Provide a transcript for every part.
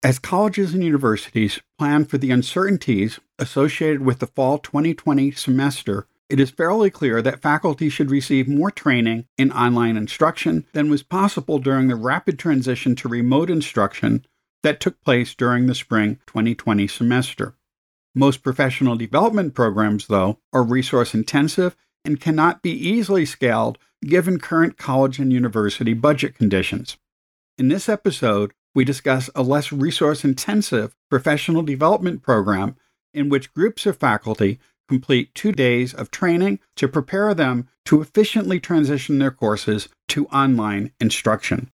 As colleges and universities plan for the uncertainties associated with the fall 2020 semester, it is fairly clear that faculty should receive more training in online instruction than was possible during the rapid transition to remote instruction that took place during the spring 2020 semester. Most professional development programs, though, are resource intensive and cannot be easily scaled given current college and university budget conditions. In this episode, we discuss a less resource intensive professional development program in which groups of faculty complete two days of training to prepare them to efficiently transition their courses to online instruction.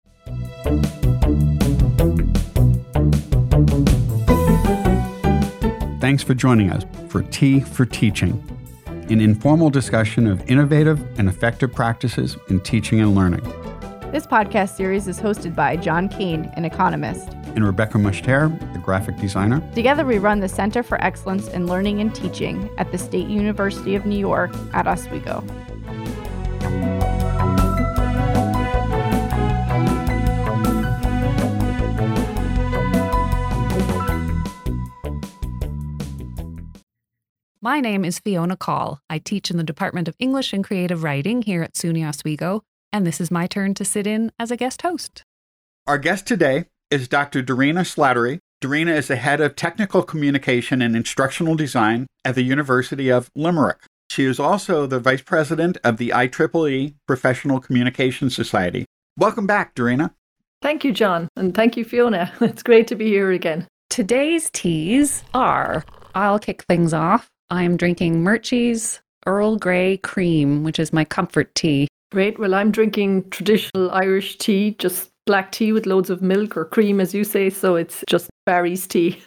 Thanks for joining us for Tea for Teaching, an informal discussion of innovative and effective practices in teaching and learning. This podcast series is hosted by John Kane, an economist, and Rebecca Mushtare, the graphic designer. Together, we run the Center for Excellence in Learning and Teaching at the State University of New York at Oswego. My name is Fiona Call. I teach in the Department of English and Creative Writing here at SUNY Oswego, and this is my turn to sit in as a guest host. Our guest today is Dr. Darina Slattery. Darina is the head of technical communication and instructional design at the University of Limerick. She is also the vice president of the IEEE Professional Communication Society. Welcome back, Darina. Thank you, John, and thank you, Fiona. It's great to be here again. Today's teas are I'll kick things off. I'm drinking Murchie's Earl Grey Cream, which is my comfort tea. Great. Well, I'm drinking traditional Irish tea, just black tea with loads of milk or cream, as you say. So it's just Barry's tea.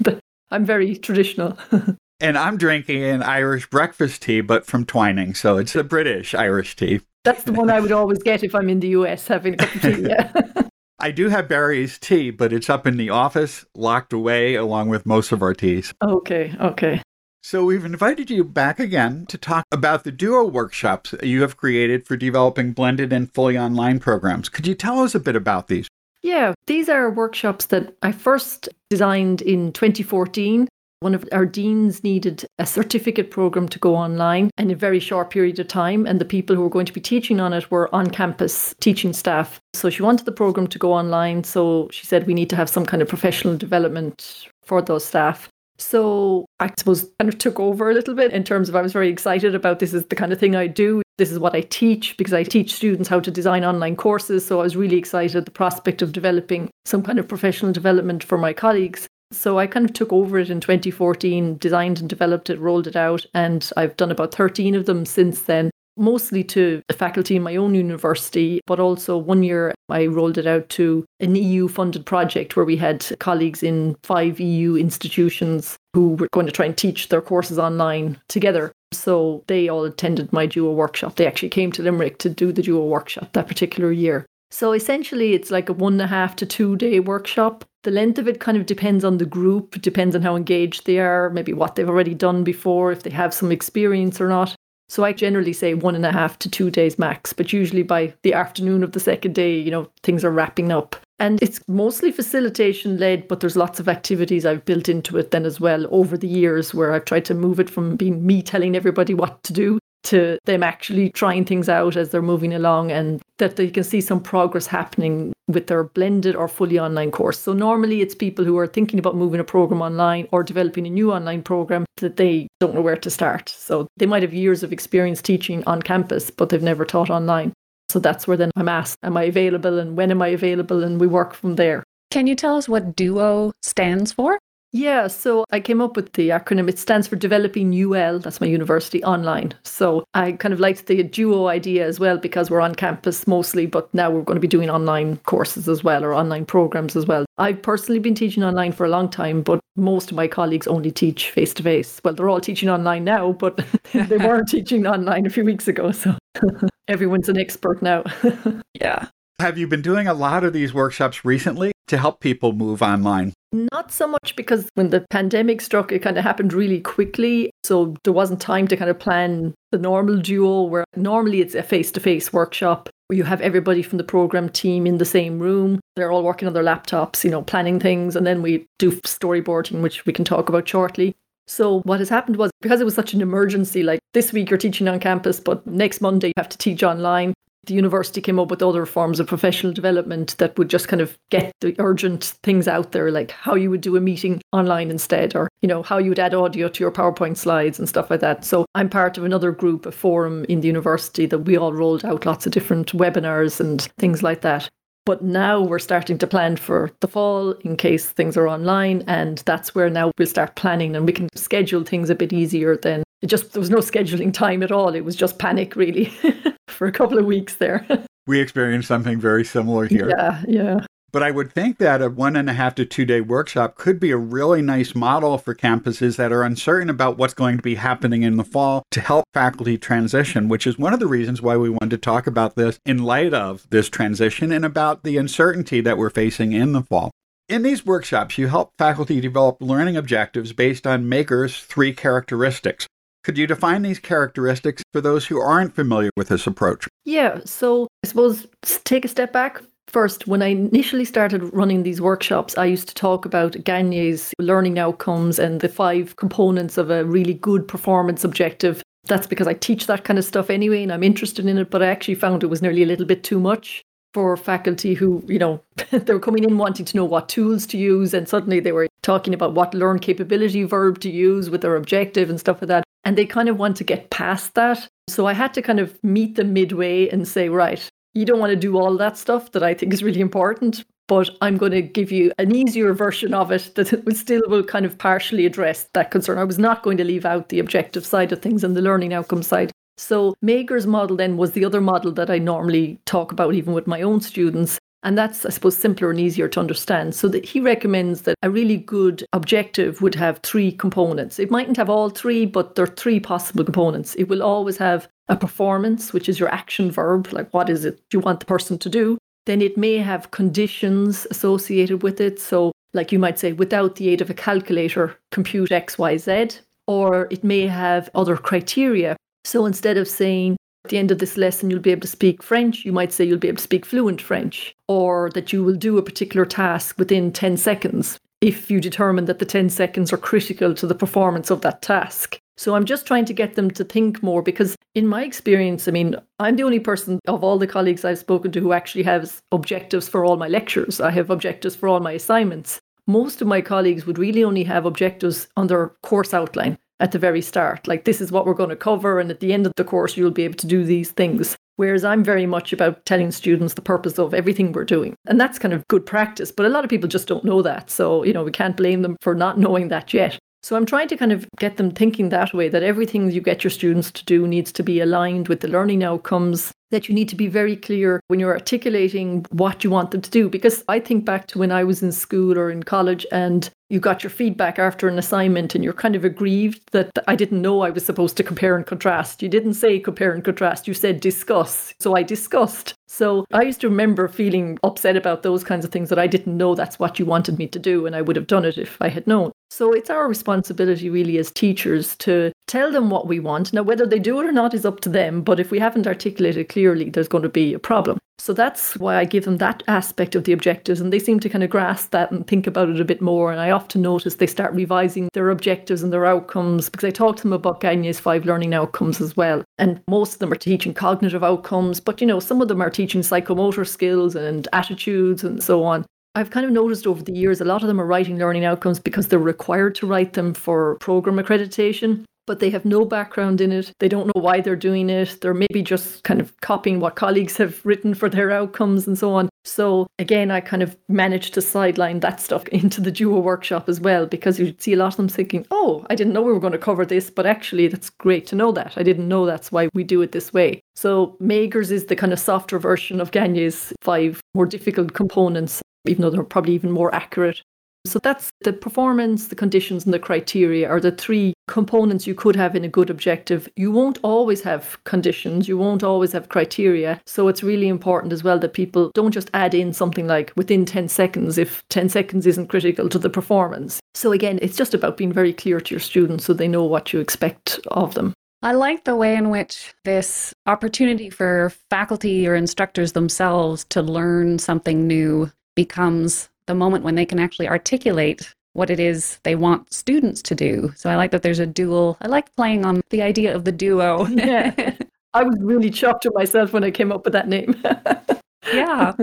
I'm very traditional. and I'm drinking an Irish breakfast tea, but from Twining. So it's a British Irish tea. That's the one I would always get if I'm in the US having a cup of tea. Yeah. I do have Barry's tea, but it's up in the office, locked away, along with most of our teas. Okay, okay. So, we've invited you back again to talk about the Duo workshops you have created for developing blended and fully online programs. Could you tell us a bit about these? Yeah, these are workshops that I first designed in 2014. One of our deans needed a certificate program to go online in a very short period of time, and the people who were going to be teaching on it were on campus teaching staff. So she wanted the program to go online. So she said we need to have some kind of professional development for those staff. So I suppose kind of took over a little bit in terms of I was very excited about this is the kind of thing I do. This is what I teach because I teach students how to design online courses. So I was really excited at the prospect of developing some kind of professional development for my colleagues. So I kind of took over it in 2014, designed and developed it, rolled it out, and I've done about 13 of them since then mostly to the faculty in my own university, but also one year I rolled it out to an EU funded project where we had colleagues in five EU institutions who were going to try and teach their courses online together. So they all attended my Duo workshop. They actually came to Limerick to do the Duo workshop that particular year. So essentially, it's like a one and a half to two day workshop. The length of it kind of depends on the group, depends on how engaged they are, maybe what they've already done before, if they have some experience or not. So I generally say one and a half to two days max, but usually by the afternoon of the second day, you know, things are wrapping up. And it's mostly facilitation led, but there's lots of activities I've built into it then as well over the years where I've tried to move it from being me telling everybody what to do to them actually trying things out as they're moving along and that they can see some progress happening with their blended or fully online course. So normally it's people who are thinking about moving a program online or developing a new online program that they don't know where to start. So they might have years of experience teaching on campus, but they've never taught online. So that's where then I'm asked, am I available and when am I available? And we work from there. Can you tell us what DUO stands for? Yeah, so I came up with the acronym. It stands for Developing UL, that's my university, online. So I kind of liked the duo idea as well because we're on campus mostly, but now we're going to be doing online courses as well or online programs as well. I've personally been teaching online for a long time, but most of my colleagues only teach face to face. Well, they're all teaching online now, but they weren't teaching online a few weeks ago. So everyone's an expert now. yeah. Have you been doing a lot of these workshops recently to help people move online? Not so much because when the pandemic struck, it kind of happened really quickly. So there wasn't time to kind of plan the normal duo where normally it's a face to face workshop. where you have everybody from the program team in the same room. They're all working on their laptops, you know, planning things. And then we do storyboarding, which we can talk about shortly. So what has happened was because it was such an emergency, like this week you're teaching on campus, but next Monday you have to teach online the university came up with other forms of professional development that would just kind of get the urgent things out there, like how you would do a meeting online instead, or, you know, how you would add audio to your PowerPoint slides and stuff like that. So I'm part of another group, a forum in the university that we all rolled out lots of different webinars and things like that. But now we're starting to plan for the fall in case things are online. And that's where now we'll start planning and we can schedule things a bit easier than it just, there was no scheduling time at all. It was just panic, really. for a couple of weeks there. we experienced something very similar here. Yeah, yeah. But I would think that a one and a half to two day workshop could be a really nice model for campuses that are uncertain about what's going to be happening in the fall to help faculty transition, which is one of the reasons why we wanted to talk about this in light of this transition and about the uncertainty that we're facing in the fall. In these workshops, you help faculty develop learning objectives based on Mager's three characteristics could you define these characteristics for those who aren't familiar with this approach? Yeah, so I suppose take a step back. First, when I initially started running these workshops, I used to talk about Gagne's learning outcomes and the five components of a really good performance objective. That's because I teach that kind of stuff anyway and I'm interested in it, but I actually found it was nearly a little bit too much for faculty who, you know, they were coming in wanting to know what tools to use, and suddenly they were talking about what learn capability verb to use with their objective and stuff like that. And they kind of want to get past that. So I had to kind of meet them midway and say, right, you don't want to do all that stuff that I think is really important, but I'm going to give you an easier version of it that still will kind of partially address that concern. I was not going to leave out the objective side of things and the learning outcome side. So Mager's model then was the other model that I normally talk about even with my own students. And that's, I suppose, simpler and easier to understand. So that he recommends that a really good objective would have three components. It mightn't have all three, but there are three possible components. It will always have a performance, which is your action verb, like what is it you want the person to do. Then it may have conditions associated with it. So, like you might say, without the aid of a calculator, compute X, Y, Z. Or it may have other criteria. So instead of saying at the end of this lesson, you'll be able to speak French. You might say you'll be able to speak fluent French, or that you will do a particular task within 10 seconds if you determine that the 10 seconds are critical to the performance of that task. So I'm just trying to get them to think more because, in my experience, I mean, I'm the only person of all the colleagues I've spoken to who actually has objectives for all my lectures. I have objectives for all my assignments. Most of my colleagues would really only have objectives on their course outline at the very start. Like, this is what we're going to cover. And at the end of the course, you'll be able to do these things. Whereas I'm very much about telling students the purpose of everything we're doing. And that's kind of good practice. But a lot of people just don't know that. So, you know, we can't blame them for not knowing that yet. So I'm trying to kind of get them thinking that way that everything you get your students to do needs to be aligned with the learning outcomes, that you need to be very clear when you're articulating what you want them to do. Because I think back to when I was in school or in college and you got your feedback after an assignment and you're kind of aggrieved that I didn't know I was supposed to compare and contrast. You didn't say compare and contrast, you said discuss. So I discussed. So I used to remember feeling upset about those kinds of things that I didn't know that's what you wanted me to do and I would have done it if I had known. So it's our responsibility really as teachers to tell them what we want. Now, whether they do it or not is up to them, but if we haven't articulated clearly, there's going to be a problem. So that's why I give them that aspect of the objectives, and they seem to kind of grasp that and think about it a bit more. And I often notice they start revising their objectives and their outcomes because I talk to them about Gagne's five learning outcomes as well. And most of them are teaching cognitive outcomes, but you know, some of them are teaching psychomotor skills and attitudes and so on. I've kind of noticed over the years a lot of them are writing learning outcomes because they're required to write them for program accreditation but they have no background in it. They don't know why they're doing it. They're maybe just kind of copying what colleagues have written for their outcomes and so on. So again, I kind of managed to sideline that stuff into the Duo workshop as well, because you'd see a lot of them thinking, oh, I didn't know we were going to cover this, but actually that's great to know that. I didn't know that's why we do it this way. So Mager's is the kind of softer version of Gagne's five more difficult components even though they're probably even more accurate. So that's the performance, the conditions, and the criteria are the three components you could have in a good objective. You won't always have conditions, you won't always have criteria. So it's really important as well that people don't just add in something like within 10 seconds if 10 seconds isn't critical to the performance. So again, it's just about being very clear to your students so they know what you expect of them. I like the way in which this opportunity for faculty or instructors themselves to learn something new becomes the moment when they can actually articulate what it is they want students to do. So I like that there's a dual, I like playing on the idea of the duo. yeah. I was really shocked at myself when I came up with that name. yeah.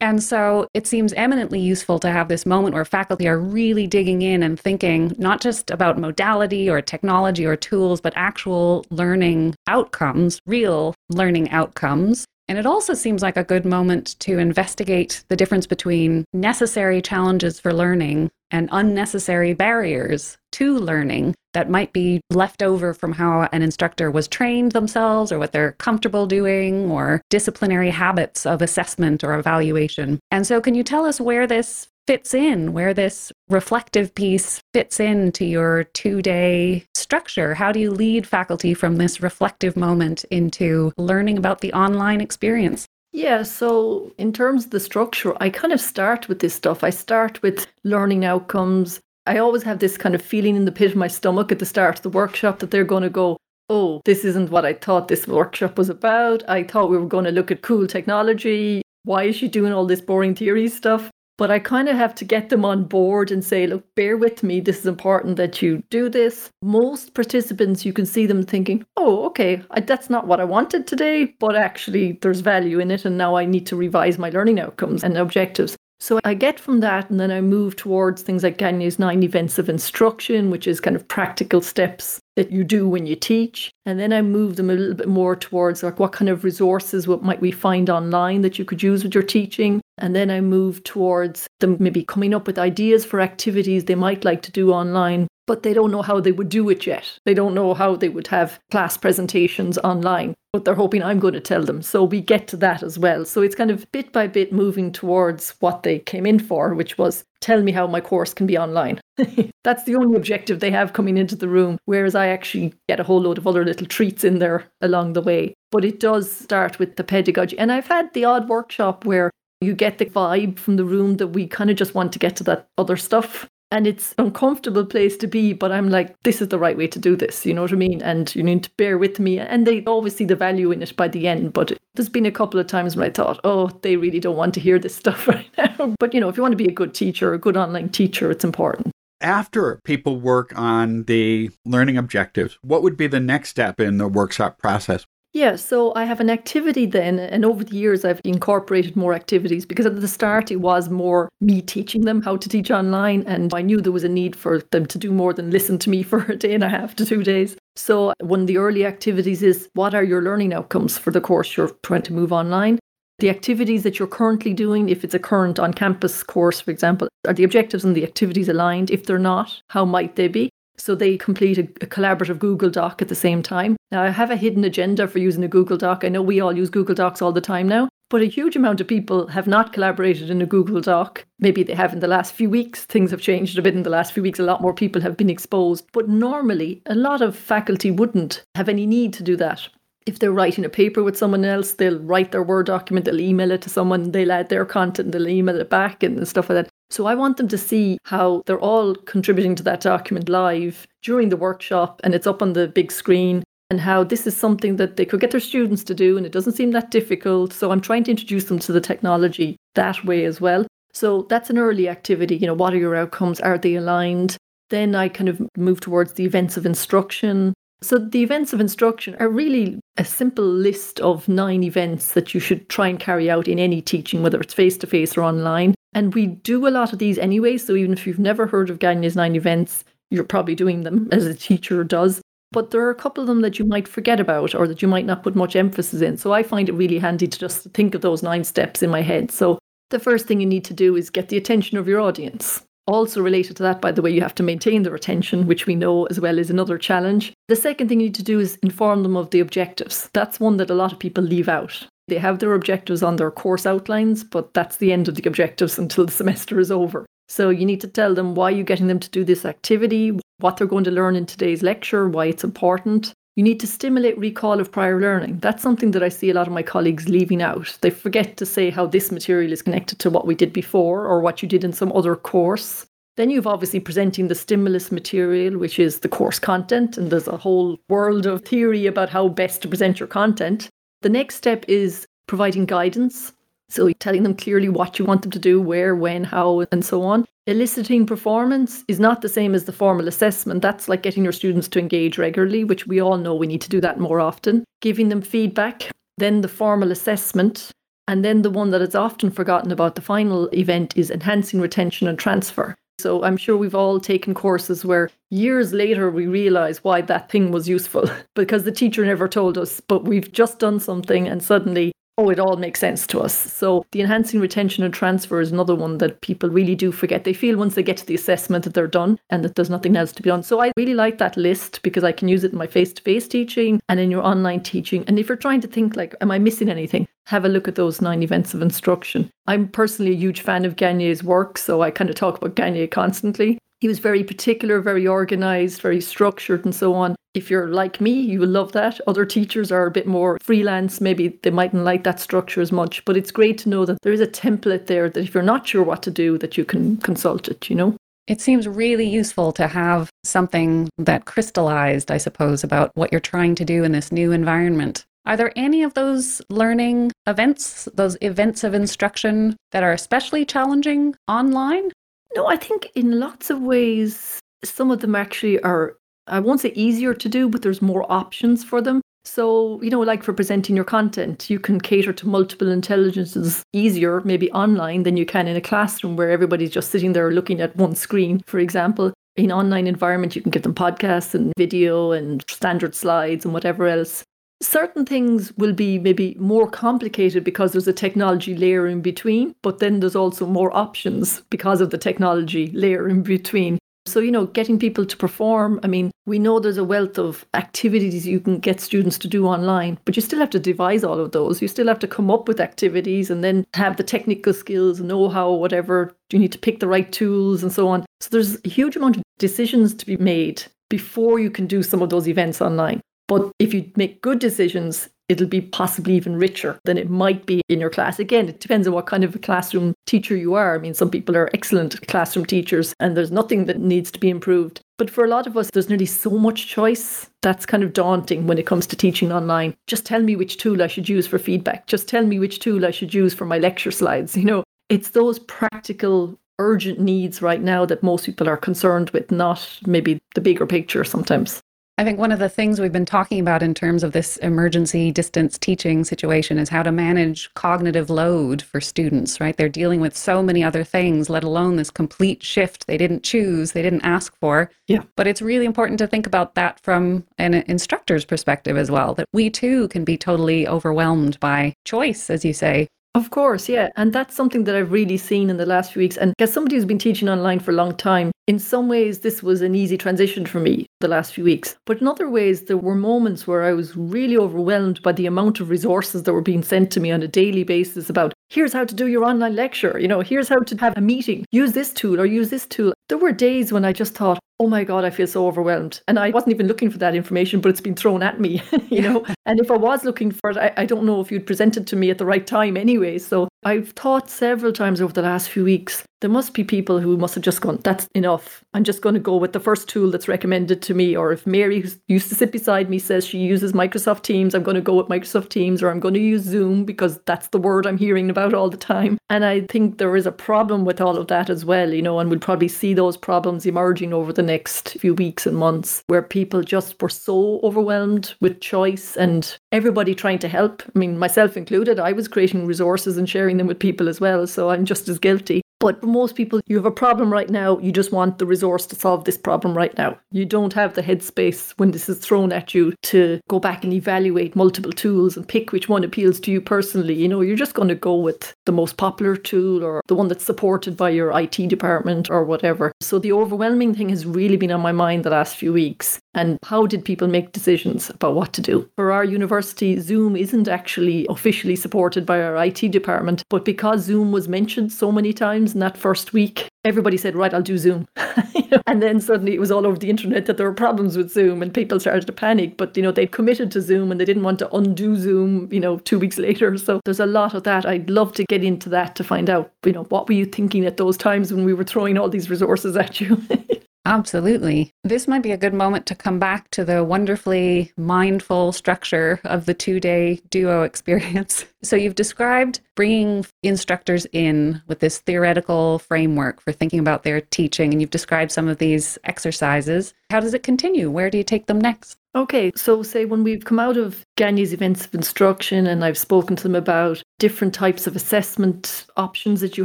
And so it seems eminently useful to have this moment where faculty are really digging in and thinking not just about modality or technology or tools, but actual learning outcomes, real learning outcomes. And it also seems like a good moment to investigate the difference between necessary challenges for learning and unnecessary barriers to learning that might be left over from how an instructor was trained themselves or what they're comfortable doing or disciplinary habits of assessment or evaluation. And so, can you tell us where this fits in, where this reflective piece fits into your two day structure? How do you lead faculty from this reflective moment into learning about the online experience? Yeah, so in terms of the structure, I kind of start with this stuff. I start with learning outcomes. I always have this kind of feeling in the pit of my stomach at the start of the workshop that they're going to go, Oh, this isn't what I thought this workshop was about. I thought we were going to look at cool technology. Why is she doing all this boring theory stuff? But I kind of have to get them on board and say, look, bear with me. This is important that you do this. Most participants, you can see them thinking, oh, okay, I, that's not what I wanted today, but actually there's value in it. And now I need to revise my learning outcomes and objectives. So I get from that, and then I move towards things like Gagne's nine events of instruction, which is kind of practical steps that you do when you teach. And then I move them a little bit more towards like what kind of resources what might we find online that you could use with your teaching. And then I move towards them maybe coming up with ideas for activities they might like to do online but they don't know how they would do it yet. They don't know how they would have class presentations online, but they're hoping I'm going to tell them. So we get to that as well. So it's kind of bit by bit moving towards what they came in for, which was tell me how my course can be online. That's the only objective they have coming into the room, whereas I actually get a whole load of other little treats in there along the way. But it does start with the pedagogy. And I've had the odd workshop where you get the vibe from the room that we kind of just want to get to that other stuff and it's an uncomfortable place to be but i'm like this is the right way to do this you know what i mean? And you need to bear with me. And they always see the value in it by the end but there's been a couple of times when i thought oh they really don't want to hear this stuff right now. But you know if you want to be a good teacher a good online teacher it's important. After people work on the learning objectives, what would be the next step in the workshop process? Yeah, so I have an activity then, and over the years I've incorporated more activities because at the start it was more me teaching them how to teach online, and I knew there was a need for them to do more than listen to me for a day and a half to two days. So, one of the early activities is what are your learning outcomes for the course you're trying to move online? The activities that you're currently doing, if it's a current on campus course, for example, are the objectives and the activities aligned? If they're not, how might they be? So they complete a, a, collaborative Google Doc at the same time. Now, I have a hidden agenda for using a Google Doc. I know we all use Google Docs all the time now, but a huge amount of people have not collaborated in a Google Doc. Maybe they have in the last few weeks. Things have changed a bit in the last few weeks. A lot more people have been exposed. But normally, a lot of faculty wouldn't have any need to do that. If they're writing a paper with someone else, they'll write their Word document, they'll email it to someone, they'll add their content, they'll email it back and stuff like that. So I want them to see how they're all contributing to that document live during the workshop and it's up on the big screen and how this is something that they could get their students to do and it doesn't seem that difficult. So I'm trying to introduce them to the technology that way as well. So that's an early activity. You know, what are your outcomes? Are they aligned? Then I kind of move towards the events of instruction. So the events of instruction are really a simple list of nine events that you should try and carry out in any teaching, whether it's face to face or online. And we do a lot of these anyway. So even if you've never heard of Gagne's nine events, you're probably doing them as a teacher does. But there are a couple of them that you might forget about or that you might not put much emphasis in. So I find it really handy to just think of those nine steps in my head. So the first thing you need to do is get the attention of your audience. Also, related to that, by the way, you have to maintain the retention, which we know as well is another challenge. The second thing you need to do is inform them of the objectives. That's one that a lot of people leave out. They have their objectives on their course outlines, but that's the end of the objectives until the semester is over. So you need to tell them why you're getting them to do this activity, what they're going to learn in today's lecture, why it's important. You need to stimulate recall of prior learning. That's something that I see a lot of my colleagues leaving out. They forget to say how this material is connected to what we did before or what you did in some other course. Then you've obviously presenting the stimulus material, which is the course content, and there's a whole world of theory about how best to present your content. The next step is providing guidance. So telling them clearly what you want them to do, where, when, how, and so on. Eliciting performance is not the same as the formal assessment. That's like getting your students to engage regularly, which we all know we need to do that more often. Giving them feedback, then the formal assessment, and then the one that is often forgotten about the final event is enhancing retention and transfer. So I'm sure we've all taken courses where years later we realize why that thing was useful because the teacher never told us, but we've just done something and suddenly oh, it all makes sense to us. So the enhancing retention and transfer is another one that people really do forget. They feel once they get to the assessment that they're done and that there's nothing else to be done. So I really like that list because I can use it in my face-to-face teaching and in your online teaching. And if you're trying to think like, am I missing anything? Have a look at those nine events of instruction. I'm personally a huge fan of Gagne's work, so I kind of talk about Gagne constantly. He was very particular, very organized, very structured, and so on. If you're like me, you will love that. Other teachers are a bit more freelance. Maybe they mightn't like that structure as much, but it's great to know that there is a template there that if you're not sure what to do, that you can consult it, you know? It seems really useful to have something that crystallized, I suppose, about what you're trying to do in this new environment. Are there any of those learning events, those events of instruction that are especially challenging online? No, I think in lots of ways, some of them actually are, I won't say easier to do, but there's more options for them. So, you know, like for presenting your content, you can cater to multiple intelligences easier, maybe online, than you can in a classroom where everybody's just sitting there looking at one screen, for example. In online environment, you can give them podcasts and video and standard slides and whatever else. Certain things will be maybe more complicated because there's a technology layer in between, but then there's also more options because of the technology layer in between. So, you know, getting people to perform, I mean, we know there's a wealth of activities you can get students to do online, but you still have to devise all of those. You still have to come up with activities and then have the technical skills, know how, whatever. You need to pick the right tools and so on. So, there's a huge amount of decisions to be made before you can do some of those events online. But if you make good decisions, it'll be possibly even richer than it might be in your class. Again, it depends on what kind of a classroom teacher you are. I mean, some people are excellent classroom teachers and there's nothing that needs to be improved. But for a lot of us, there's nearly so much choice. That's kind of daunting when it comes to teaching online. Just tell me which tool I should use for feedback. Just tell me which tool I should use for my lecture slides. You know, it's those practical urgent needs right now that most people are concerned with, not maybe the bigger picture sometimes. I think one of the things we've been talking about in terms of this emergency distance teaching situation is how to manage cognitive load for students, right? They're dealing with so many other things, let alone this complete shift they didn't choose, they didn't ask for. Yeah. But it's really important to think about that from an instructor's perspective as well, that we too can be totally overwhelmed by choice, as you say. Of course, yeah. And that's something that I've really seen in the last few weeks. And as somebody who's been teaching online for a long time, in some ways, this was an easy transition for me the last few weeks. But in other ways, there were moments where I was really overwhelmed by the amount of resources that were being sent to me on a daily basis about here's how to do your online lecture, you know, here's how to have a meeting, use this tool or use this tool. There were days when I just thought, oh my God, I feel so overwhelmed. And I wasn't even looking for that information, but it's been thrown at me, you know. and if I was looking for it, I, I don't know if you'd present it to me at the right time anyway. So I've thought several times over the last few weeks, there must be people who must have just gone, that's enough. I'm just going to go with the first tool that's recommended to me. Or if Mary, who used to sit beside me, says she uses Microsoft Teams, I'm going to go with Microsoft Teams, or I'm going to use Zoom because that's the word I'm hearing about all the time. And I think there is a problem with all of that as well, you know, and we'll probably see those problems emerging over the next few weeks and months where people just were so overwhelmed with choice and everybody trying to help. I mean, myself included, I was creating resources and sharing them with people as well. So I'm just as guilty. But for most people, you have a problem right now. You just want the resource to solve this problem right now. You don't have the headspace when this is thrown at you to go back and evaluate multiple tools and pick which one appeals to you personally. You know, you're just going to go with the most popular tool or the one that's supported by your IT department or whatever. So the overwhelming thing has really been on my mind the last few weeks. And how did people make decisions about what to do? For our university, Zoom isn't actually officially supported by our IT department, but because Zoom was mentioned so many times in that first week, everybody said, right, I'll do Zoom. and then suddenly it was all over the internet that there were problems with Zoom and people started to panic. But, you know, they'd committed to Zoom and they didn't want to undo Zoom, you know, two weeks later. So there's a lot of that. I'd love to get into that to find out, you know, what were you thinking at those times when we were throwing all these resources at you? Absolutely. This might be a good moment to come back to the wonderfully mindful structure of the two day duo experience. So, you've described bringing instructors in with this theoretical framework for thinking about their teaching, and you've described some of these exercises. How does it continue? Where do you take them next? Okay, so say when we've come out of Gagne's events of instruction and I've spoken to them about different types of assessment options that you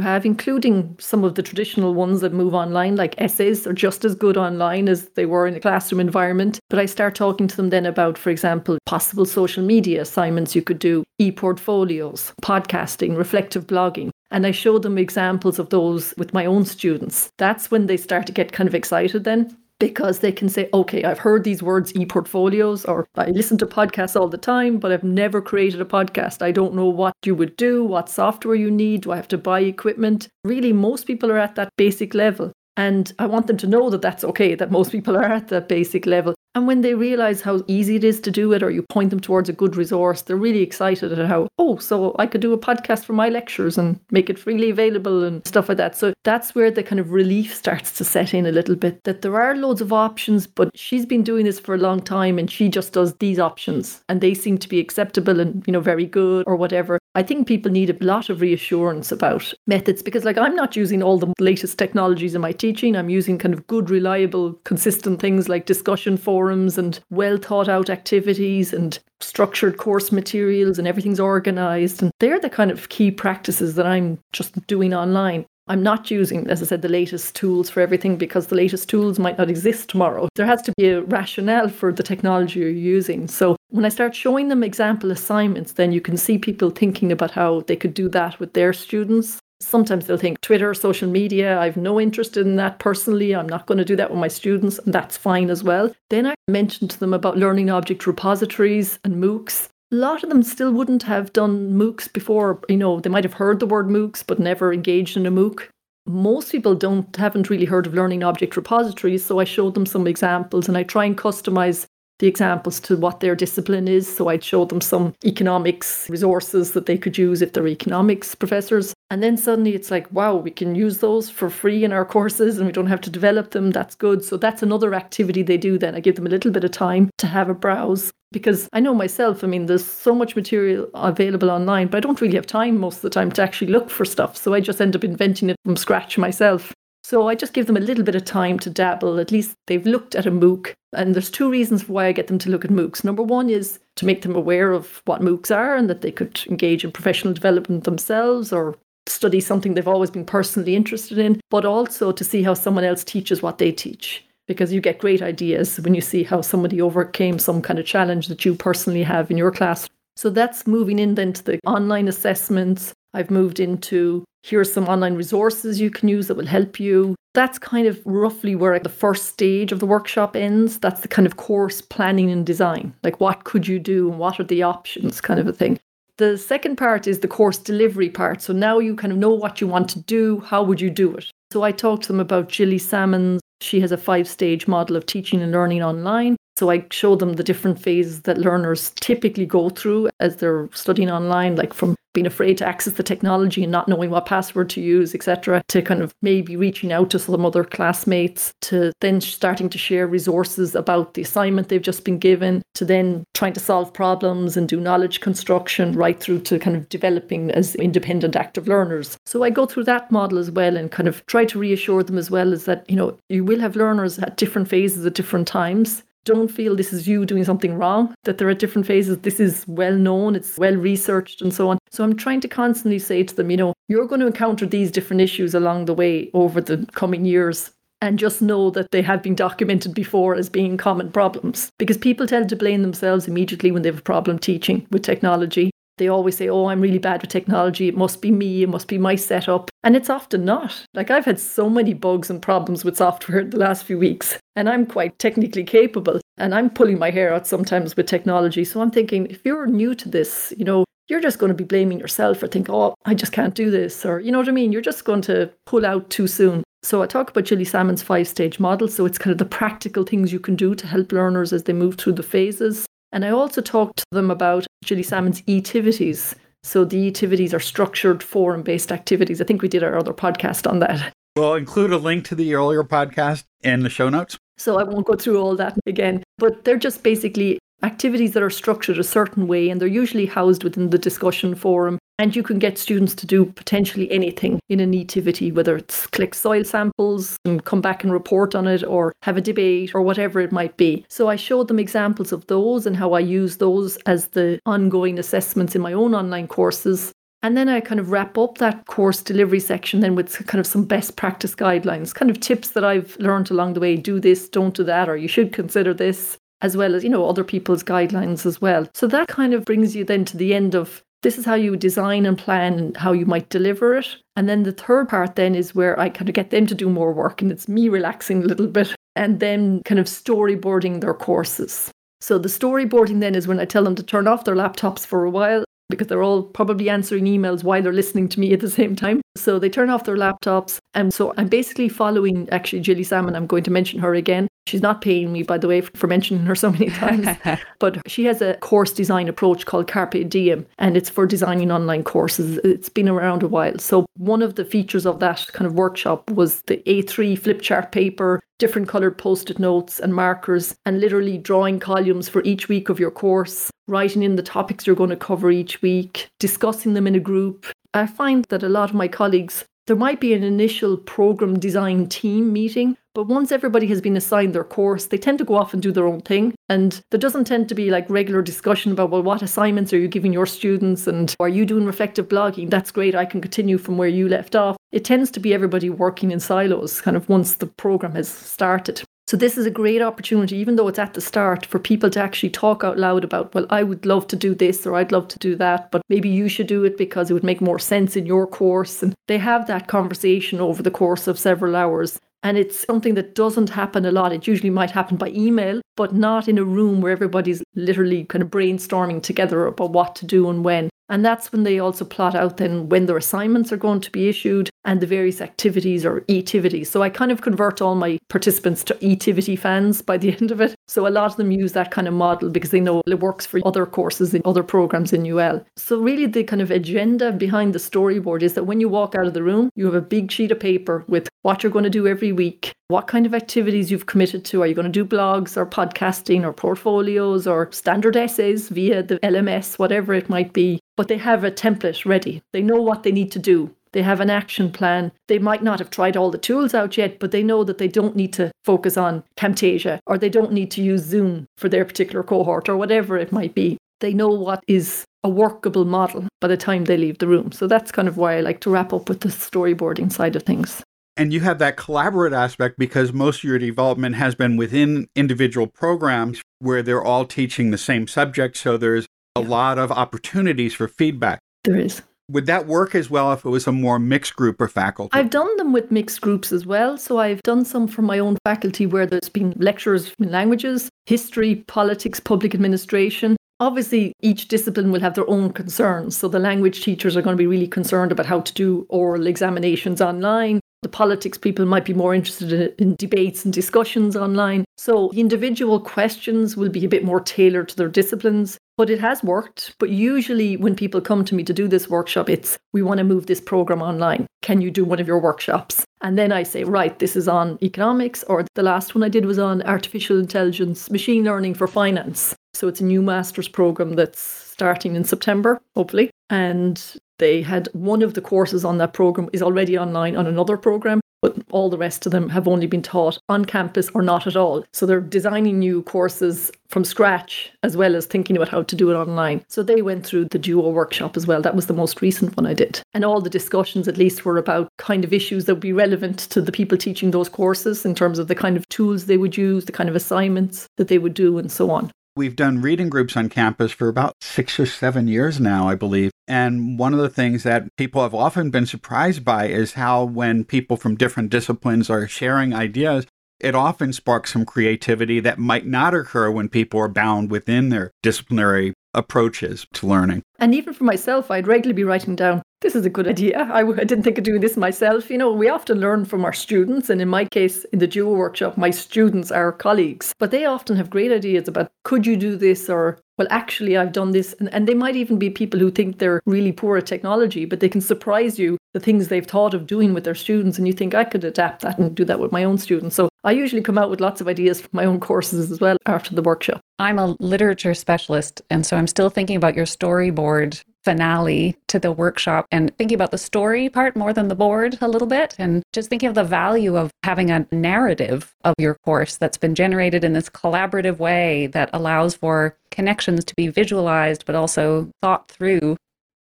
have, including some of the traditional ones that move online, like essays are just as good online as they were in a classroom environment. But I start talking to them then about, for example, possible social media assignments you could do, e portfolios, podcasting, reflective blogging. And I show them examples of those with my own students. That's when they start to get kind of excited then because they can say, okay, I've heard these words e portfolios, or I listen to podcasts all the time, but I've never created a podcast. I don't know what you would do, what software you need, do I have to buy equipment? Really, most people are at that basic level. And I want them to know that that's okay, that most people are at that basic level. And when they realize how easy it is to do it, or you point them towards a good resource, they're really excited at how, oh, so I could do a podcast for my lectures and make it freely available and stuff like that. So that's where the kind of relief starts to set in a little bit that there are loads of options, but she's been doing this for a long time and she just does these options and they seem to be acceptable and, you know, very good or whatever. I think people need a lot of reassurance about methods because, like, I'm not using all the latest technologies in my teaching. I'm using kind of good, reliable, consistent things like discussion forums and well thought out activities and structured course materials and everything's organized. And they're the kind of key practices that I'm just doing online. I'm not using, as I said, the latest tools for everything because the latest tools might not exist tomorrow. There has to be a rationale for the technology you're using. So when I start showing them example assignments, then you can see people thinking about how they could do that with their students. Sometimes they'll think Twitter, social media, I've no interest in that personally. I'm not going to do that with my students, and that's fine as well. Then I mentioned to them about learning object repositories and MOOCs a lot of them still wouldn't have done MOOCs before. You know, they might have heard the word MOOCs, but never engaged in a MOOC. Most people don't haven't really heard of learning object repositories, so I showed them some examples and I try and customize the examples to what their discipline is. So I'd show them some economics resources that they could use if they're economics professors. And then suddenly it's like, wow, we can use those for free in our courses and we don't have to develop them. That's good. So that's another activity they do then. I give them a little bit of time to have a browse because I know myself, I mean, there's so much material available online, but I don't really have time most of the time to actually look for stuff. So I just end up inventing it from scratch myself. So I just give them a little bit of time to dabble. At least they've looked at a MOOC. And there's two reasons why I get them to look at MOOCs. Number one is to make them aware of what MOOCs are and that they could engage in professional development themselves or study something they've always been personally interested in, but also to see how someone else teaches what they teach. Because you get great ideas when you see how somebody overcame some kind of challenge that you personally have in your class. So that's moving in then to the online assessments. I've moved into here are some online resources you can use that will help you. That's kind of roughly where the first stage of the workshop ends. That's the kind of course planning and design. Like, what could you do and what are the options, kind of a thing. The second part is the course delivery part. So now you kind of know what you want to do. How would you do it? So I talked to them about Gilly Salmon's. She has a five stage model of teaching and learning online. So I show them the different phases that learners typically go through as they're studying online, like from being afraid to access the technology and not knowing what password to use, etc., to kind of maybe reaching out to some other classmates, to then starting to share resources about the assignment they've just been given, to then trying to solve problems and do knowledge construction, right through to kind of developing as independent active learners. So I go through that model as well and kind of try to reassure them as well as that, you know, you will have learners at different phases at different times don't feel this is you doing something wrong, that there are different phases. This is well known, it's well researched, and so on. So I'm trying to constantly say to them, you know, you're going to encounter these different issues along the way over the coming years. And just know that they have been documented before as being common problems. Because people tend to blame themselves immediately when they have a problem teaching with technology they always say, Oh, I'm really bad with technology. It must be me. It must be my setup. And it's often not. Like, I've had so many bugs and problems with software the last few weeks, and I'm quite technically capable. And I'm pulling my hair out sometimes with technology. So I'm thinking, if you're new to this, you know, you're just going to be blaming yourself or think, oh, I just can't do this. Or, you know what I mean? You're just going to pull out too soon. So I talk about Gilly Salmon's five stage model. So it's kind of the practical things you can do to help learners as they move through the phases. And I also talked to them about Gilly Salmon's e-tivities. So the e-tivities are structured forum based activities. I think we did our other podcast on that. We'll include a link to the earlier podcast in the show notes. So I won't go through all that again, but they're just basically activities that are structured a certain way and they're usually housed within the discussion forum. And you can get students to do potentially anything in an activity, whether it's collect soil samples and come back and report on it, or have a debate, or whatever it might be. So I showed them examples of those and how I use those as the ongoing assessments in my own online courses. And then I kind of wrap up that course delivery section then with kind of some best practice guidelines, kind of tips that I've learned along the way. Do this, don't do that, or you should consider this as well as, you know, other people's guidelines as well. So that kind of brings you then to the end of this is how you design and plan how you might deliver it. And then the third part then is where I kind of get them to do more work and it's me relaxing a little bit and then kind of storyboarding their courses. So the storyboarding then is when I tell them to turn off their laptops for a while because they're all probably answering emails while they're listening to me at the same time. So they turn off their laptops. And so I'm basically following actually Gilly Salmon. I'm going to mention her again. She's not paying me, by the way, for mentioning her so many times. but she has a course design approach called Carpe Diem, and it's for designing online courses. It's been around a while. So, one of the features of that kind of workshop was the A3 flip chart paper, different coloured post it notes and markers, and literally drawing columns for each week of your course, writing in the topics you're going to cover each week, discussing them in a group. I find that a lot of my colleagues there might be an initial program design team meeting, but once everybody has been assigned their course, they tend to go off and do their own thing. And there doesn't tend to be like regular discussion about, well, what assignments are you giving your students? And are you doing reflective blogging? That's great. I can continue from where you left off. It tends to be everybody working in silos kind of once the program has started. So this is a great opportunity, even though it's at the start, for people to actually talk out loud about, well, I would love to do this or I'd love to do that, but maybe you should do it because it would make more sense in your course. And they have that conversation over the course of several hours. And it's something that doesn't happen a lot. It usually might happen by email, but not in a room where everybody's literally kind of brainstorming together about what to do and when. And that's when they also plot out then when their assignments are going to be issued and the various activities or e-tivities. So I kind of convert all my participants to e-tivity fans by the end of it. So a lot of them use that kind of model because they know it works for other courses in other programs in UL. So really the kind of agenda behind the storyboard is that when you walk out of the room, you have a big sheet of paper with what you're going to do every week, what kind of activities you've committed to. Are you going to do blogs or podcasting or portfolios or standard essays via the LMS, whatever it might be? But they have a template ready. They know what they need to do. They have an action plan. They might not have tried all the tools out yet, but they know that they don't need to focus on Camtasia or they don't need to use Zoom for their particular cohort or whatever it might be. They know what is a workable model by the time they leave the room. So that's kind of why I like to wrap up with the storyboarding side of things. And you have that collaborative aspect because most of your development has been within individual programs where they're all teaching the same subject. So there's a yeah. lot of opportunities for feedback. There is. Would that work as well if it was a more mixed group of faculty? I've done them with mixed groups as well. So I've done some from my own faculty where there's been lecturers in languages, history, politics, public administration. Obviously, each discipline will have their own concerns. So the language teachers are going to be really concerned about how to do oral examinations online the politics people might be more interested in debates and discussions online. So the individual questions will be a bit more tailored to their disciplines. But it has worked. But usually, when people come to me to do this workshop, it's we want to move this program online. Can you do one of your workshops? And then I say, right, this is on economics, or the last one I did was on artificial intelligence, machine learning for finance. So it's a new master's program that's starting in September, hopefully. And they had one of the courses on that program is already online on another program, but all the rest of them have only been taught on campus or not at all. So they're designing new courses from scratch as well as thinking about how to do it online. So they went through the Duo workshop as well. That was the most recent one I did. And all the discussions, at least, were about kind of issues that would be relevant to the people teaching those courses in terms of the kind of tools they would use, the kind of assignments that they would do, and so on. We've done reading groups on campus for about six or seven years now, I believe. And one of the things that people have often been surprised by is how, when people from different disciplines are sharing ideas, it often sparks some creativity that might not occur when people are bound within their disciplinary approaches to learning. And even for myself, I'd regularly be writing down, this is a good idea. I w- I didn't think of doing this myself. You know, we often learn from our students. And in my case, in the duo workshop, my students are colleagues, but they often have great ideas about could you do this or well, actually, I've done this. And, and they might even be people who think they're really poor at technology, but they can surprise you the things they've thought of doing with their students. And you think, I could adapt that and do that with my own students. So I usually come out with lots of ideas for my own courses as well after the workshop. I'm a literature specialist, and so I'm still thinking about your storyboard finale to the workshop and thinking about the story part more than the board a little bit and just thinking of the value of having a narrative of your course that's been generated in this collaborative way that allows for connections to be visualized but also thought through.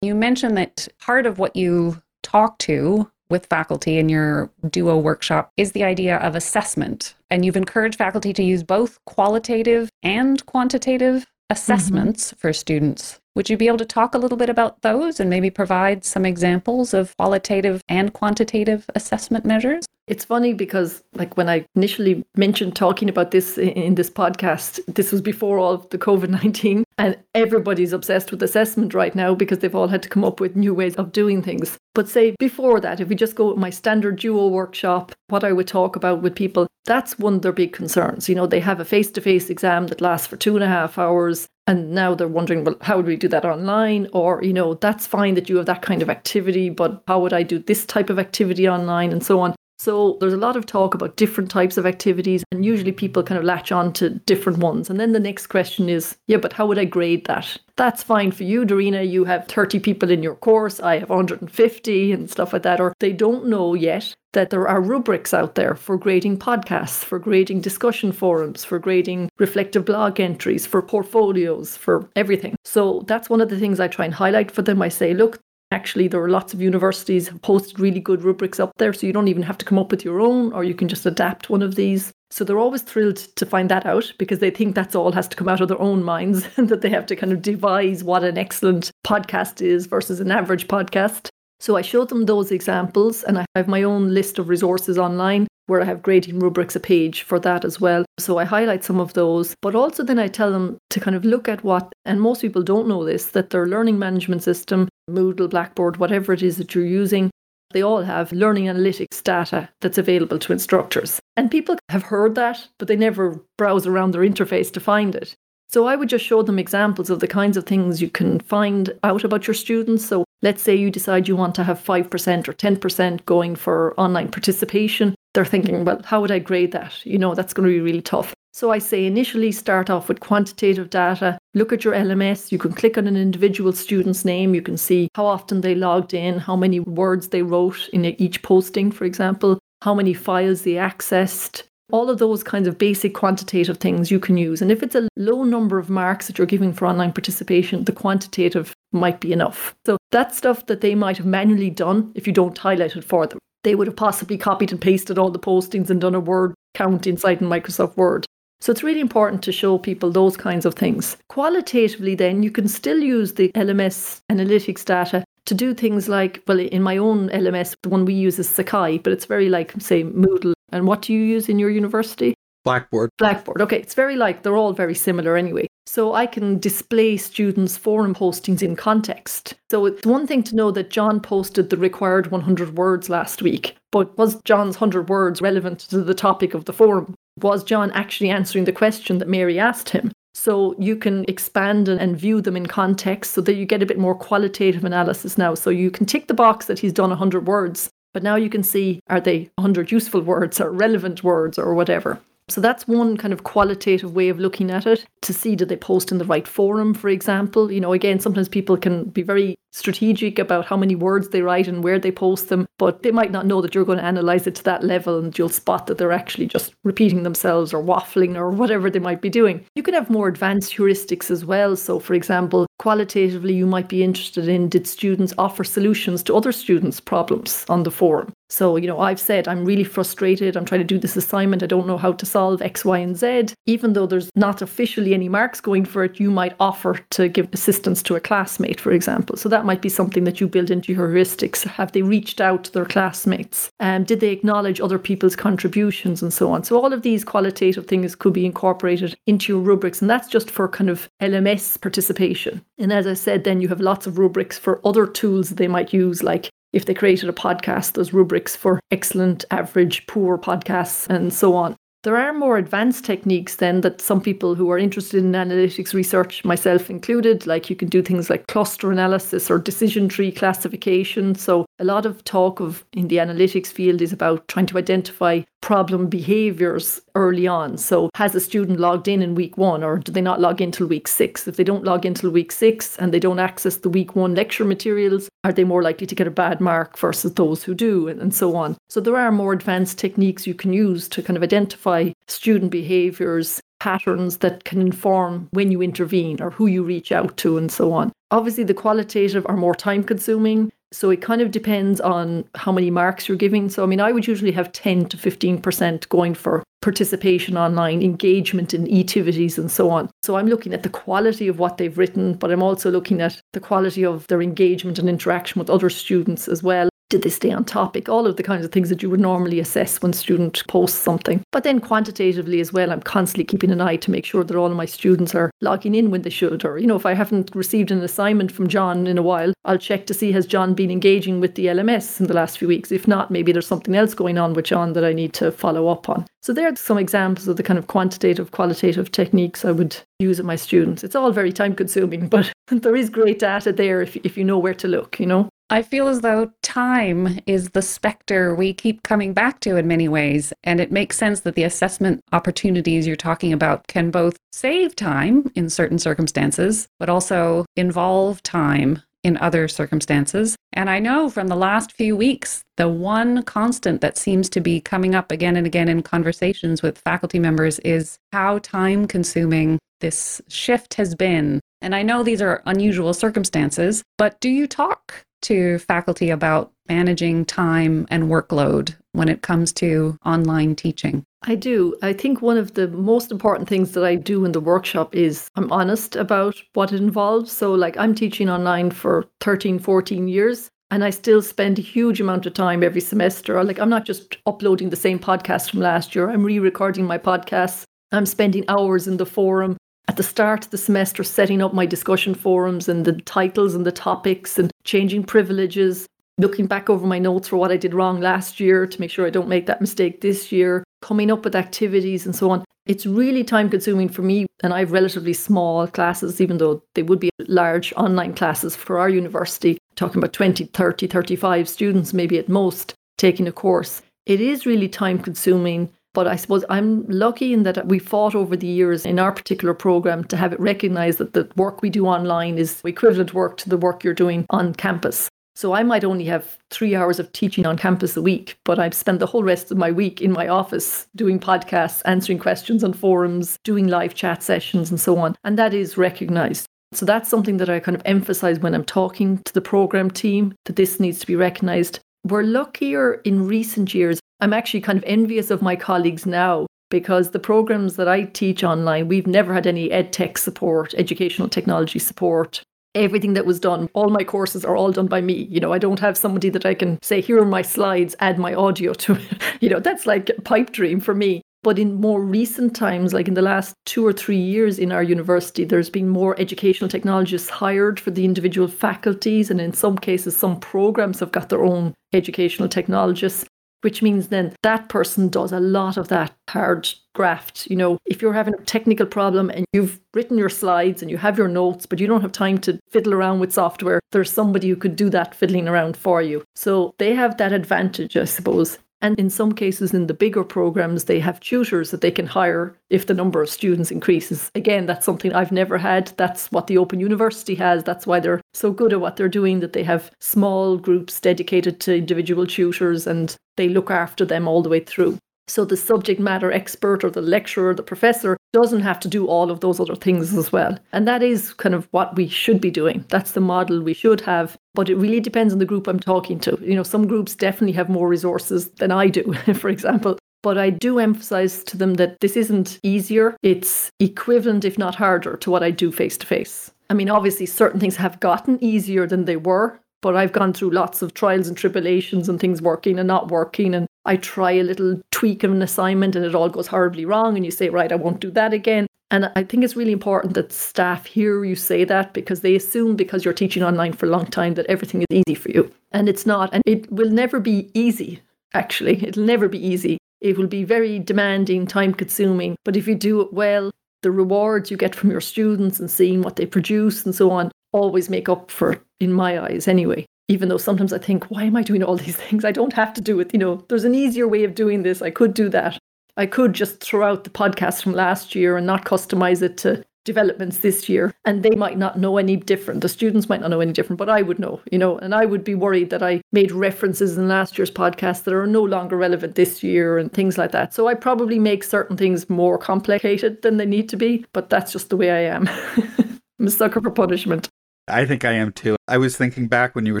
You mentioned that part of what you talk to with faculty in your duo workshop is the idea of assessment. And you've encouraged faculty to use both qualitative and quantitative assessments mm-hmm. for students. Would you be able to talk a little bit about those and maybe provide some examples of qualitative and quantitative assessment measures? It's funny because, like, when I initially mentioned talking about this in this podcast, this was before all of the COVID 19, and everybody's obsessed with assessment right now because they've all had to come up with new ways of doing things. But, say, before that, if we just go my standard duo workshop, what I would talk about with people, that's one of their big concerns. You know, they have a face to face exam that lasts for two and a half hours. And now they're wondering, well, how would we do that online? Or, you know, that's fine that you have that kind of activity, but how would I do this type of activity online and so on? So there's a lot of talk about different types of activities, and usually people kind of latch on to different ones. And then the next question is, yeah, but how would I grade that? That's fine for you, Darina. You have 30 people in your course, I have 150 and stuff like that. Or they don't know yet that there are rubrics out there for grading podcasts, for grading discussion forums, for grading reflective blog entries, for portfolios, for everything. So that's one of the things I try and highlight for them. I say, look, Actually, there are lots of universities have posted really good rubrics up there, so you don't even have to come up with your own, or you can just adapt one of these. So they're always thrilled to find that out because they think that's all has to come out of their own minds and that they have to kind of devise what an excellent podcast is versus an average podcast. So I showed them those examples and I have my own list of resources online where I have grading rubrics a page for that as well. So I highlight some of those, but also then I tell them to kind of look at what, and most people don't know this, that their learning management system, Moodle, Blackboard, whatever it is that you're using, they all have learning analytics data that's available to instructors. And people have heard that, but they never browse around their interface to find it. So I would just show them examples of the kinds of things you can find out about your students. So let's say you decide you want to have 5% or 10% going for online participation. They're thinking, well, how would I grade that? You know, that's going to be really tough. So I say initially start off with quantitative data. Look at your LMS. You can click on an individual student's name. You can see how often they logged in, how many words they wrote in each posting, for example, how many files they accessed, all of those kinds of basic quantitative things you can use. And if it's a low number of marks that you're giving for online participation, the quantitative might be enough. So that's stuff that they might have manually done if you don't highlight it for them. They would have possibly copied and pasted all the postings and done a word count inside in Microsoft Word. So it's really important to show people those kinds of things. Qualitatively, then, you can still use the LMS analytics data to do things like, well, in my own LMS, the one we use is Sakai, but it's very like, say, Moodle. And what do you use in your university? Blackboard. Blackboard. Okay, it's very like, they're all very similar anyway. So I can display students' forum postings in context. So it's one thing to know that John posted the required 100 words last week, but was John's 100 words relevant to the topic of the forum? Was John actually answering the question that Mary asked him? So you can expand and view them in context so that you get a bit more qualitative analysis now. So you can tick the box that he's done 100 words, but now you can see are they 100 useful words or relevant words or whatever. So that's one kind of qualitative way of looking at it to see did they post in the right forum, for example. You know, again, sometimes people can be very strategic about how many words they write and where they post them, but they might not know that you're going to analyze it to that level and you'll spot that they're actually just repeating themselves or waffling or whatever they might be doing. You can have more advanced heuristics as well. So, for example, qualitatively, you might be interested in did students offer solutions to other students' problems on the forum? So, you know, I've said I'm really frustrated. I'm trying to do this assignment. I don't know how to solve X, Y, and Z. Even though there's not officially any marks going for it, you might offer to give assistance to a classmate, for example. So that might be something that you build into your heuristics. Have they reached out to their classmates? Um, did they acknowledge other people's contributions and so on? So all of these qualitative things could be incorporated into your rubrics. And that's just for kind of LMS participation. And as I said, then you have lots of rubrics for other tools they might use, like if they created a podcast, there's rubrics for excellent, average, poor podcasts, and so on. There are more advanced techniques then that some people who are interested in analytics research, myself included, like you can do things like cluster analysis or decision tree classification. So a lot of talk of in the analytics field is about trying to identify problem behaviors early on. So, has a student logged in in week one, or do they not log in till week six? If they don't log in till week six and they don't access the week one lecture materials, are they more likely to get a bad mark versus those who do, and, and so on? So, there are more advanced techniques you can use to kind of identify student behaviors patterns that can inform when you intervene or who you reach out to and so on. Obviously, the qualitative are more time consuming. So it kind of depends on how many marks you're giving. So, I mean, I would usually have 10 to 15% going for participation online, engagement in activities, and so on. So, I'm looking at the quality of what they've written, but I'm also looking at the quality of their engagement and interaction with other students as well. Did they stay on topic? All of the kinds of things that you would normally assess when student posts something. But then quantitatively as well, I'm constantly keeping an eye to make sure that all of my students are logging in when they should. Or, you know, if I haven't received an assignment from John in a while, I'll check to see has John been engaging with the LMS in the last few weeks. If not, maybe there's something else going on with John that I need to follow up on. So there are some examples of the kind of quantitative, qualitative techniques I would use with my students. It's all very time consuming, but there is great data there if, if you know where to look, you know? I feel as though time is the specter we keep coming back to in many ways. And it makes sense that the assessment opportunities you're talking about can both save time in certain circumstances, but also involve time in other circumstances. And I know from the last few weeks, the one constant that seems to be coming up again and again in conversations with faculty members is how time consuming this shift has been. And I know these are unusual circumstances, but do you talk to faculty about managing time and workload when it comes to online teaching? I do. I think one of the most important things that I do in the workshop is I'm honest about what it involves. So, like, I'm teaching online for 13, 14 years. And I still spend a huge amount of time every semester. Like, I'm not just uploading the same podcast from last year, I'm re recording my podcasts. I'm spending hours in the forum at the start of the semester setting up my discussion forums and the titles and the topics and changing privileges, looking back over my notes for what I did wrong last year to make sure I don't make that mistake this year, coming up with activities and so on. It's really time consuming for me, and I have relatively small classes, even though they would be large online classes for our university, talking about 20, 30, 35 students, maybe at most, taking a course. It is really time consuming but I suppose I'm lucky in that we fought over the years in our particular program to have it recognized that the work we do online is equivalent work to the work you're doing on campus. So I might only have three hours of teaching on campus a week, but I spend the whole rest of my week in my office doing podcasts, answering questions on forums, doing live chat sessions, and so on. And that is recognized. So that's something that I kind of emphasize when I'm talking to the program team that this needs to be recognized. We're luckier in recent years. I'm actually kind of envious of my colleagues now because the programs that I teach online, we've never had any ed tech support, educational technology support. Everything that was done, all my courses are all done by me. You know, I don't have somebody that I can say, here are my slides, add my audio to it. you know, that's like pipe dream for me. But in more recent times, like in the last two or three years in our university, there's been more educational technologists hired for the individual faculties. And in some cases, some programs have got their own educational technologists which means then that person does a lot of that hard graft. You know, if you're having a technical problem and you've written your slides and you have your notes, but you don't have time to fiddle around with software, there's somebody who could do that fiddling around for you. So they have that advantage, I suppose. And in some cases, in the bigger programs, they have tutors that they can hire if the number of students increases. Again, that's something I've never had. That's what the Open University has. That's why they're so good at what they're doing, that they have small groups dedicated to individual tutors and they look after them all the way through. So the subject matter expert or the lecturer, the professor doesn't have to do all of those other things as well. And that is kind of what we should be doing. That's the model we should have. But it really depends on the group I'm talking to. You know, some groups definitely have more resources than I do, for example. But I do emphasize to them that this isn't easier. It's equivalent, if not harder, to what I do face to face. I mean, obviously, certain things have gotten easier than they were, but I've gone through lots of trials and tribulations and things working and not working. And I try a little tweak of an assignment and it all goes horribly wrong. And you say, right, I won't do that again. And I think it's really important that staff hear you say that because they assume because you're teaching online for a long time that everything is easy for you. And it's not. And it will never be easy, actually. It'll never be easy. It will be very demanding, time consuming. But if you do it well, the rewards you get from your students and seeing what they produce and so on always make up for it, in my eyes anyway. Even though sometimes I think, why am I doing all these things? I don't have to do it. You know, there's an easier way of doing this. I could do that. I could just throw out the podcast from last year and not customize it to developments this year. And they might not know any different. The students might not know any different but i would know you know and i would be worried that i made references in last year's podcast that are no longer relevant this year and things like that. So i probably make certain things more complicated than they need to be but that's just the way i am. I'm a sucker for punishment I think I am too. I was thinking back when you were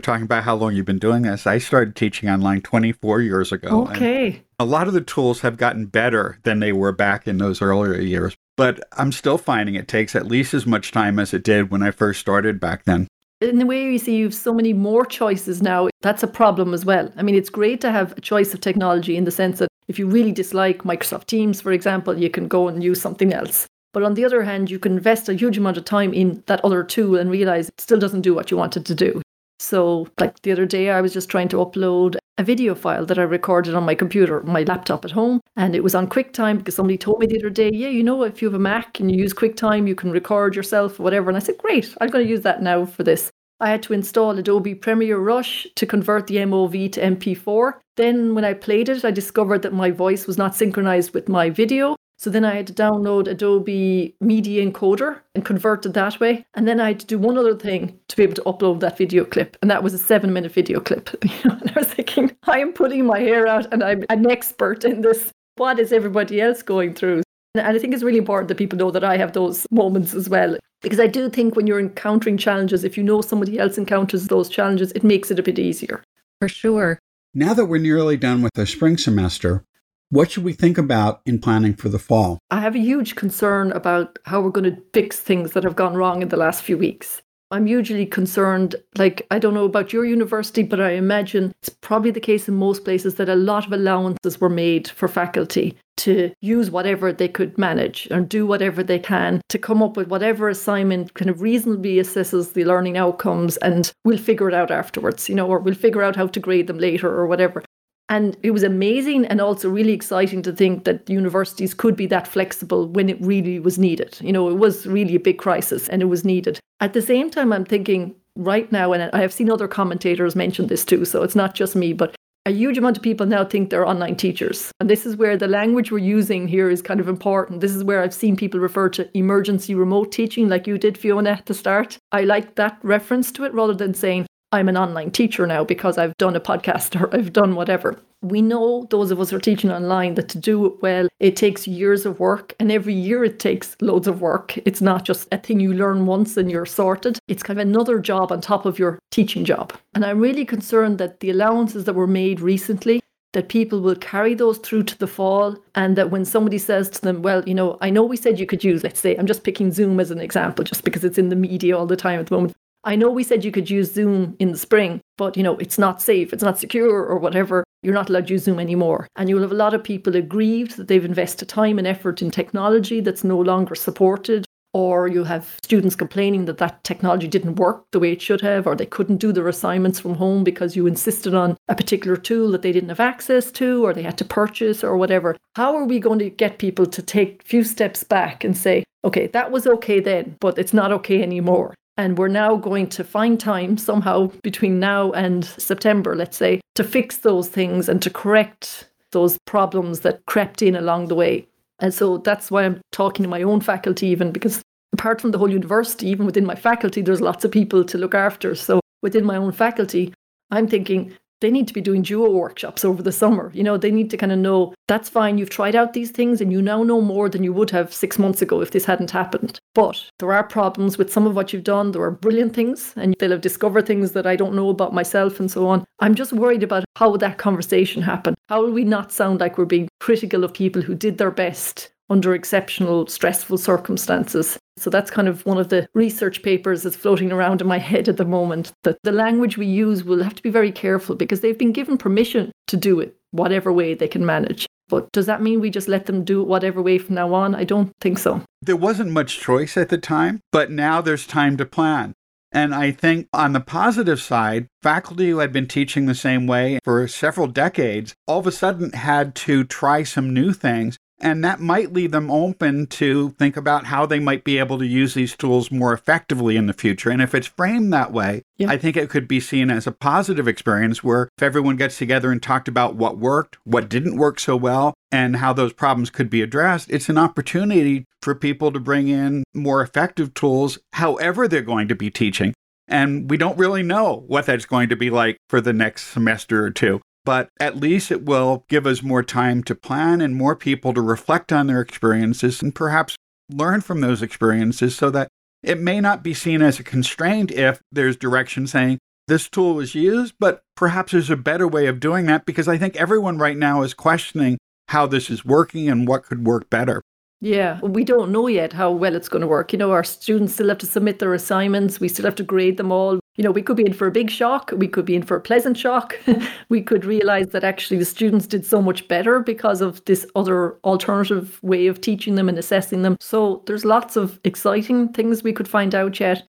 talking about how long you've been doing this. I started teaching online 24 years ago. Okay. A lot of the tools have gotten better than they were back in those earlier years, but I'm still finding it takes at least as much time as it did when I first started back then. In the way you see, you have so many more choices now. That's a problem as well. I mean, it's great to have a choice of technology in the sense that if you really dislike Microsoft Teams, for example, you can go and use something else. But on the other hand, you can invest a huge amount of time in that other tool and realize it still doesn't do what you wanted to do. So, like the other day, I was just trying to upload a video file that I recorded on my computer, my laptop at home, and it was on QuickTime because somebody told me the other day, yeah, you know, if you have a Mac and you use QuickTime, you can record yourself, or whatever. And I said, great, I'm going to use that now for this. I had to install Adobe Premiere Rush to convert the MOV to MP4. Then, when I played it, I discovered that my voice was not synchronized with my video. So then I had to download Adobe Media Encoder and convert it that way. And then I had to do one other thing to be able to upload that video clip. And that was a seven minute video clip. and I was thinking, I am putting my hair out and I'm an expert in this. What is everybody else going through? And I think it's really important that people know that I have those moments as well. Because I do think when you're encountering challenges, if you know somebody else encounters those challenges, it makes it a bit easier. For sure. Now that we're nearly done with the spring semester, what should we think about in planning for the fall? I have a huge concern about how we're going to fix things that have gone wrong in the last few weeks. I'm usually concerned, like, I don't know about your university, but I imagine it's probably the case in most places that a lot of allowances were made for faculty to use whatever they could manage and do whatever they can to come up with whatever assignment kind of reasonably assesses the learning outcomes and we'll figure it out afterwards, you know, or we'll figure out how to grade them later or whatever. And it was amazing and also really exciting to think that universities could be that flexible when it really was needed. You know, it was really a big crisis and it was needed. At the same time, I'm thinking right now, and I have seen other commentators mention this too, so it's not just me, but a huge amount of people now think they're online teachers. And this is where the language we're using here is kind of important. This is where I've seen people refer to emergency remote teaching, like you did, Fiona, at the start. I like that reference to it rather than saying, I'm an online teacher now because I've done a podcast or I've done whatever. We know, those of us who are teaching online, that to do it well, it takes years of work. And every year it takes loads of work. It's not just a thing you learn once and you're sorted. It's kind of another job on top of your teaching job. And I'm really concerned that the allowances that were made recently that people will carry those through to the fall and that when somebody says to them well you know i know we said you could use let's say i'm just picking zoom as an example just because it's in the media all the time at the moment I know we said you could use Zoom in the spring, but you know, it's not safe, it's not secure or whatever. You're not allowed to use Zoom anymore. And you'll have a lot of people aggrieved that they've invested time and effort in technology that's no longer supported. Or you have students complaining that that technology didn't work the way it should have, or they couldn't do their assignments from home because you insisted on a particular tool that they didn't have access to, or they had to purchase, or whatever. How are we going to get people to take a few steps back and say, okay, that was okay then, but it's not okay anymore? And we're now going to find time somehow between now and September, let's say, to fix those things and to correct those problems that crept in along the way. And so that's why I'm talking to my own faculty, even because apart from the whole university, even within my faculty, there's lots of people to look after. So within my own faculty, I'm thinking they need to be doing duo workshops over the summer. You know, they need to kind of know that's fine, you've tried out these things and you now know more than you would have six months ago if this hadn't happened. But there are problems with some of what you've done. There are brilliant things, and they'll have discovered things that I don't know about myself and so on. I'm just worried about how that conversation happen? How will we not sound like we're being critical of people who did their best under exceptional, stressful circumstances. So that's kind of one of the research papers that's floating around in my head at the moment. That the language we use will have to be very careful because they've been given permission to do it whatever way they can manage. But does that mean we just let them do it whatever way from now on? I don't think so. There wasn't much choice at the time, but now there's time to plan. And I think on the positive side, faculty who had been teaching the same way for several decades all of a sudden had to try some new things and that might leave them open to think about how they might be able to use these tools more effectively in the future. And if it's framed that way, yeah. I think it could be seen as a positive experience where if everyone gets together and talked about what worked, what didn't work so well, and how those problems could be addressed, it's an opportunity for people to bring in more effective tools, however they're going to be teaching. And we don't really know what that's going to be like for the next semester or two but at least it will give us more time to plan and more people to reflect on their experiences and perhaps learn from those experiences so that it may not be seen as a constraint if there's direction saying this tool was used, but perhaps there's a better way of doing that because I think everyone right now is questioning how this is working and what could work better. Yeah, we don't know yet how well it's going to work. You know, our students still have to submit their assignments, we still have to grade them all. You know, we could be in for a big shock, we could be in for a pleasant shock. we could realize that actually the students did so much better because of this other alternative way of teaching them and assessing them. So there's lots of exciting things we could find out yet.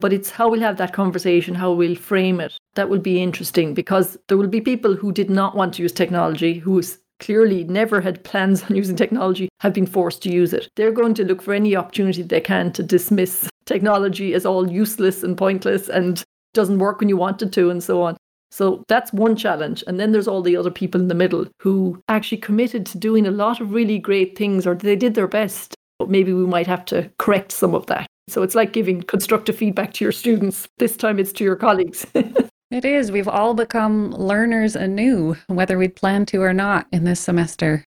But it's how we'll have that conversation, how we'll frame it. That will be interesting because there will be people who did not want to use technology, who clearly never had plans on using technology have been forced to use it. They're going to look for any opportunity they can to dismiss technology as all useless and pointless and doesn't work when you want it to and so on. So that's one challenge. And then there's all the other people in the middle who actually committed to doing a lot of really great things or they did their best. But maybe we might have to correct some of that. So it's like giving constructive feedback to your students. This time it's to your colleagues. It is. We've all become learners anew, whether we'd planned to or not in this semester.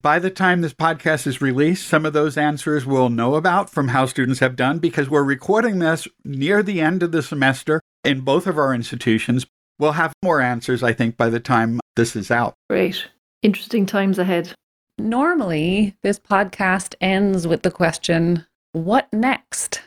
By the time this podcast is released, some of those answers we'll know about from how students have done because we're recording this near the end of the semester in both of our institutions. We'll have more answers, I think, by the time this is out. Great. Interesting times ahead. Normally, this podcast ends with the question what next?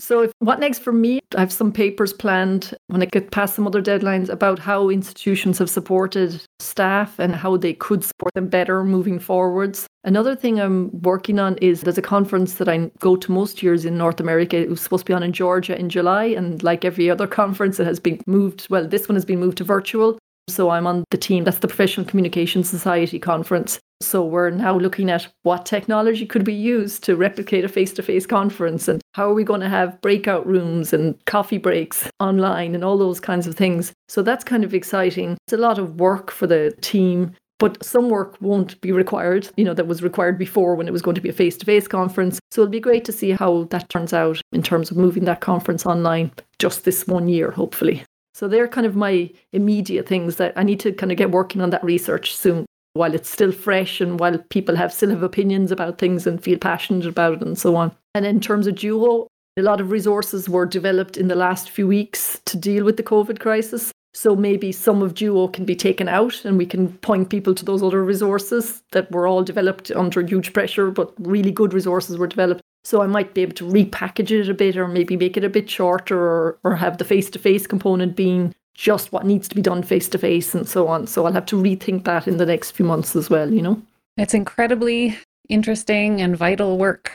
So, if, what next for me? I have some papers planned when I get past some other deadlines about how institutions have supported staff and how they could support them better moving forwards. Another thing I'm working on is there's a conference that I go to most years in North America. It was supposed to be on in Georgia in July, and like every other conference, it has been moved. Well, this one has been moved to virtual. So I'm on the team. That's the Professional Communication Society conference. So we're now looking at what technology could be used to replicate a face-to-face conference and how are we going to have breakout rooms and coffee breaks online and all those kinds of things. So that's kind of exciting. It's a lot of work for the team but some work won't be required, you know, that was required before when it was going to be a face to face conference. So it'll be great to see how that turns out in terms of moving that conference online just this one year, hopefully. So they're kind of my immediate things that I need to kind of get working on that research soon while it's still fresh and while people have still have opinions about things and feel passionate about it and so on. And in terms of Duo, a lot of resources were developed in the last few weeks to deal with the COVID crisis. So maybe some of Duo can be taken out and we can point people to those other resources that were all developed under huge pressure, but really good resources were developed. So I might be able to repackage it a bit or maybe make it a bit shorter or, or have the face to face component being just what needs to be done face to face and so on. So I'll have to rethink that in the next few months as well, you know? It's incredibly interesting and vital work.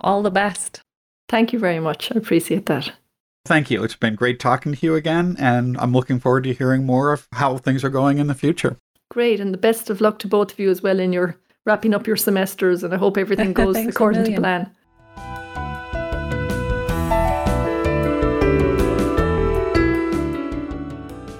All the best. Thank you very much. I appreciate that. Thank you. It's been great talking to you again, and I'm looking forward to hearing more of how things are going in the future. Great, and the best of luck to both of you as well in your wrapping up your semesters, and I hope everything goes according to plan.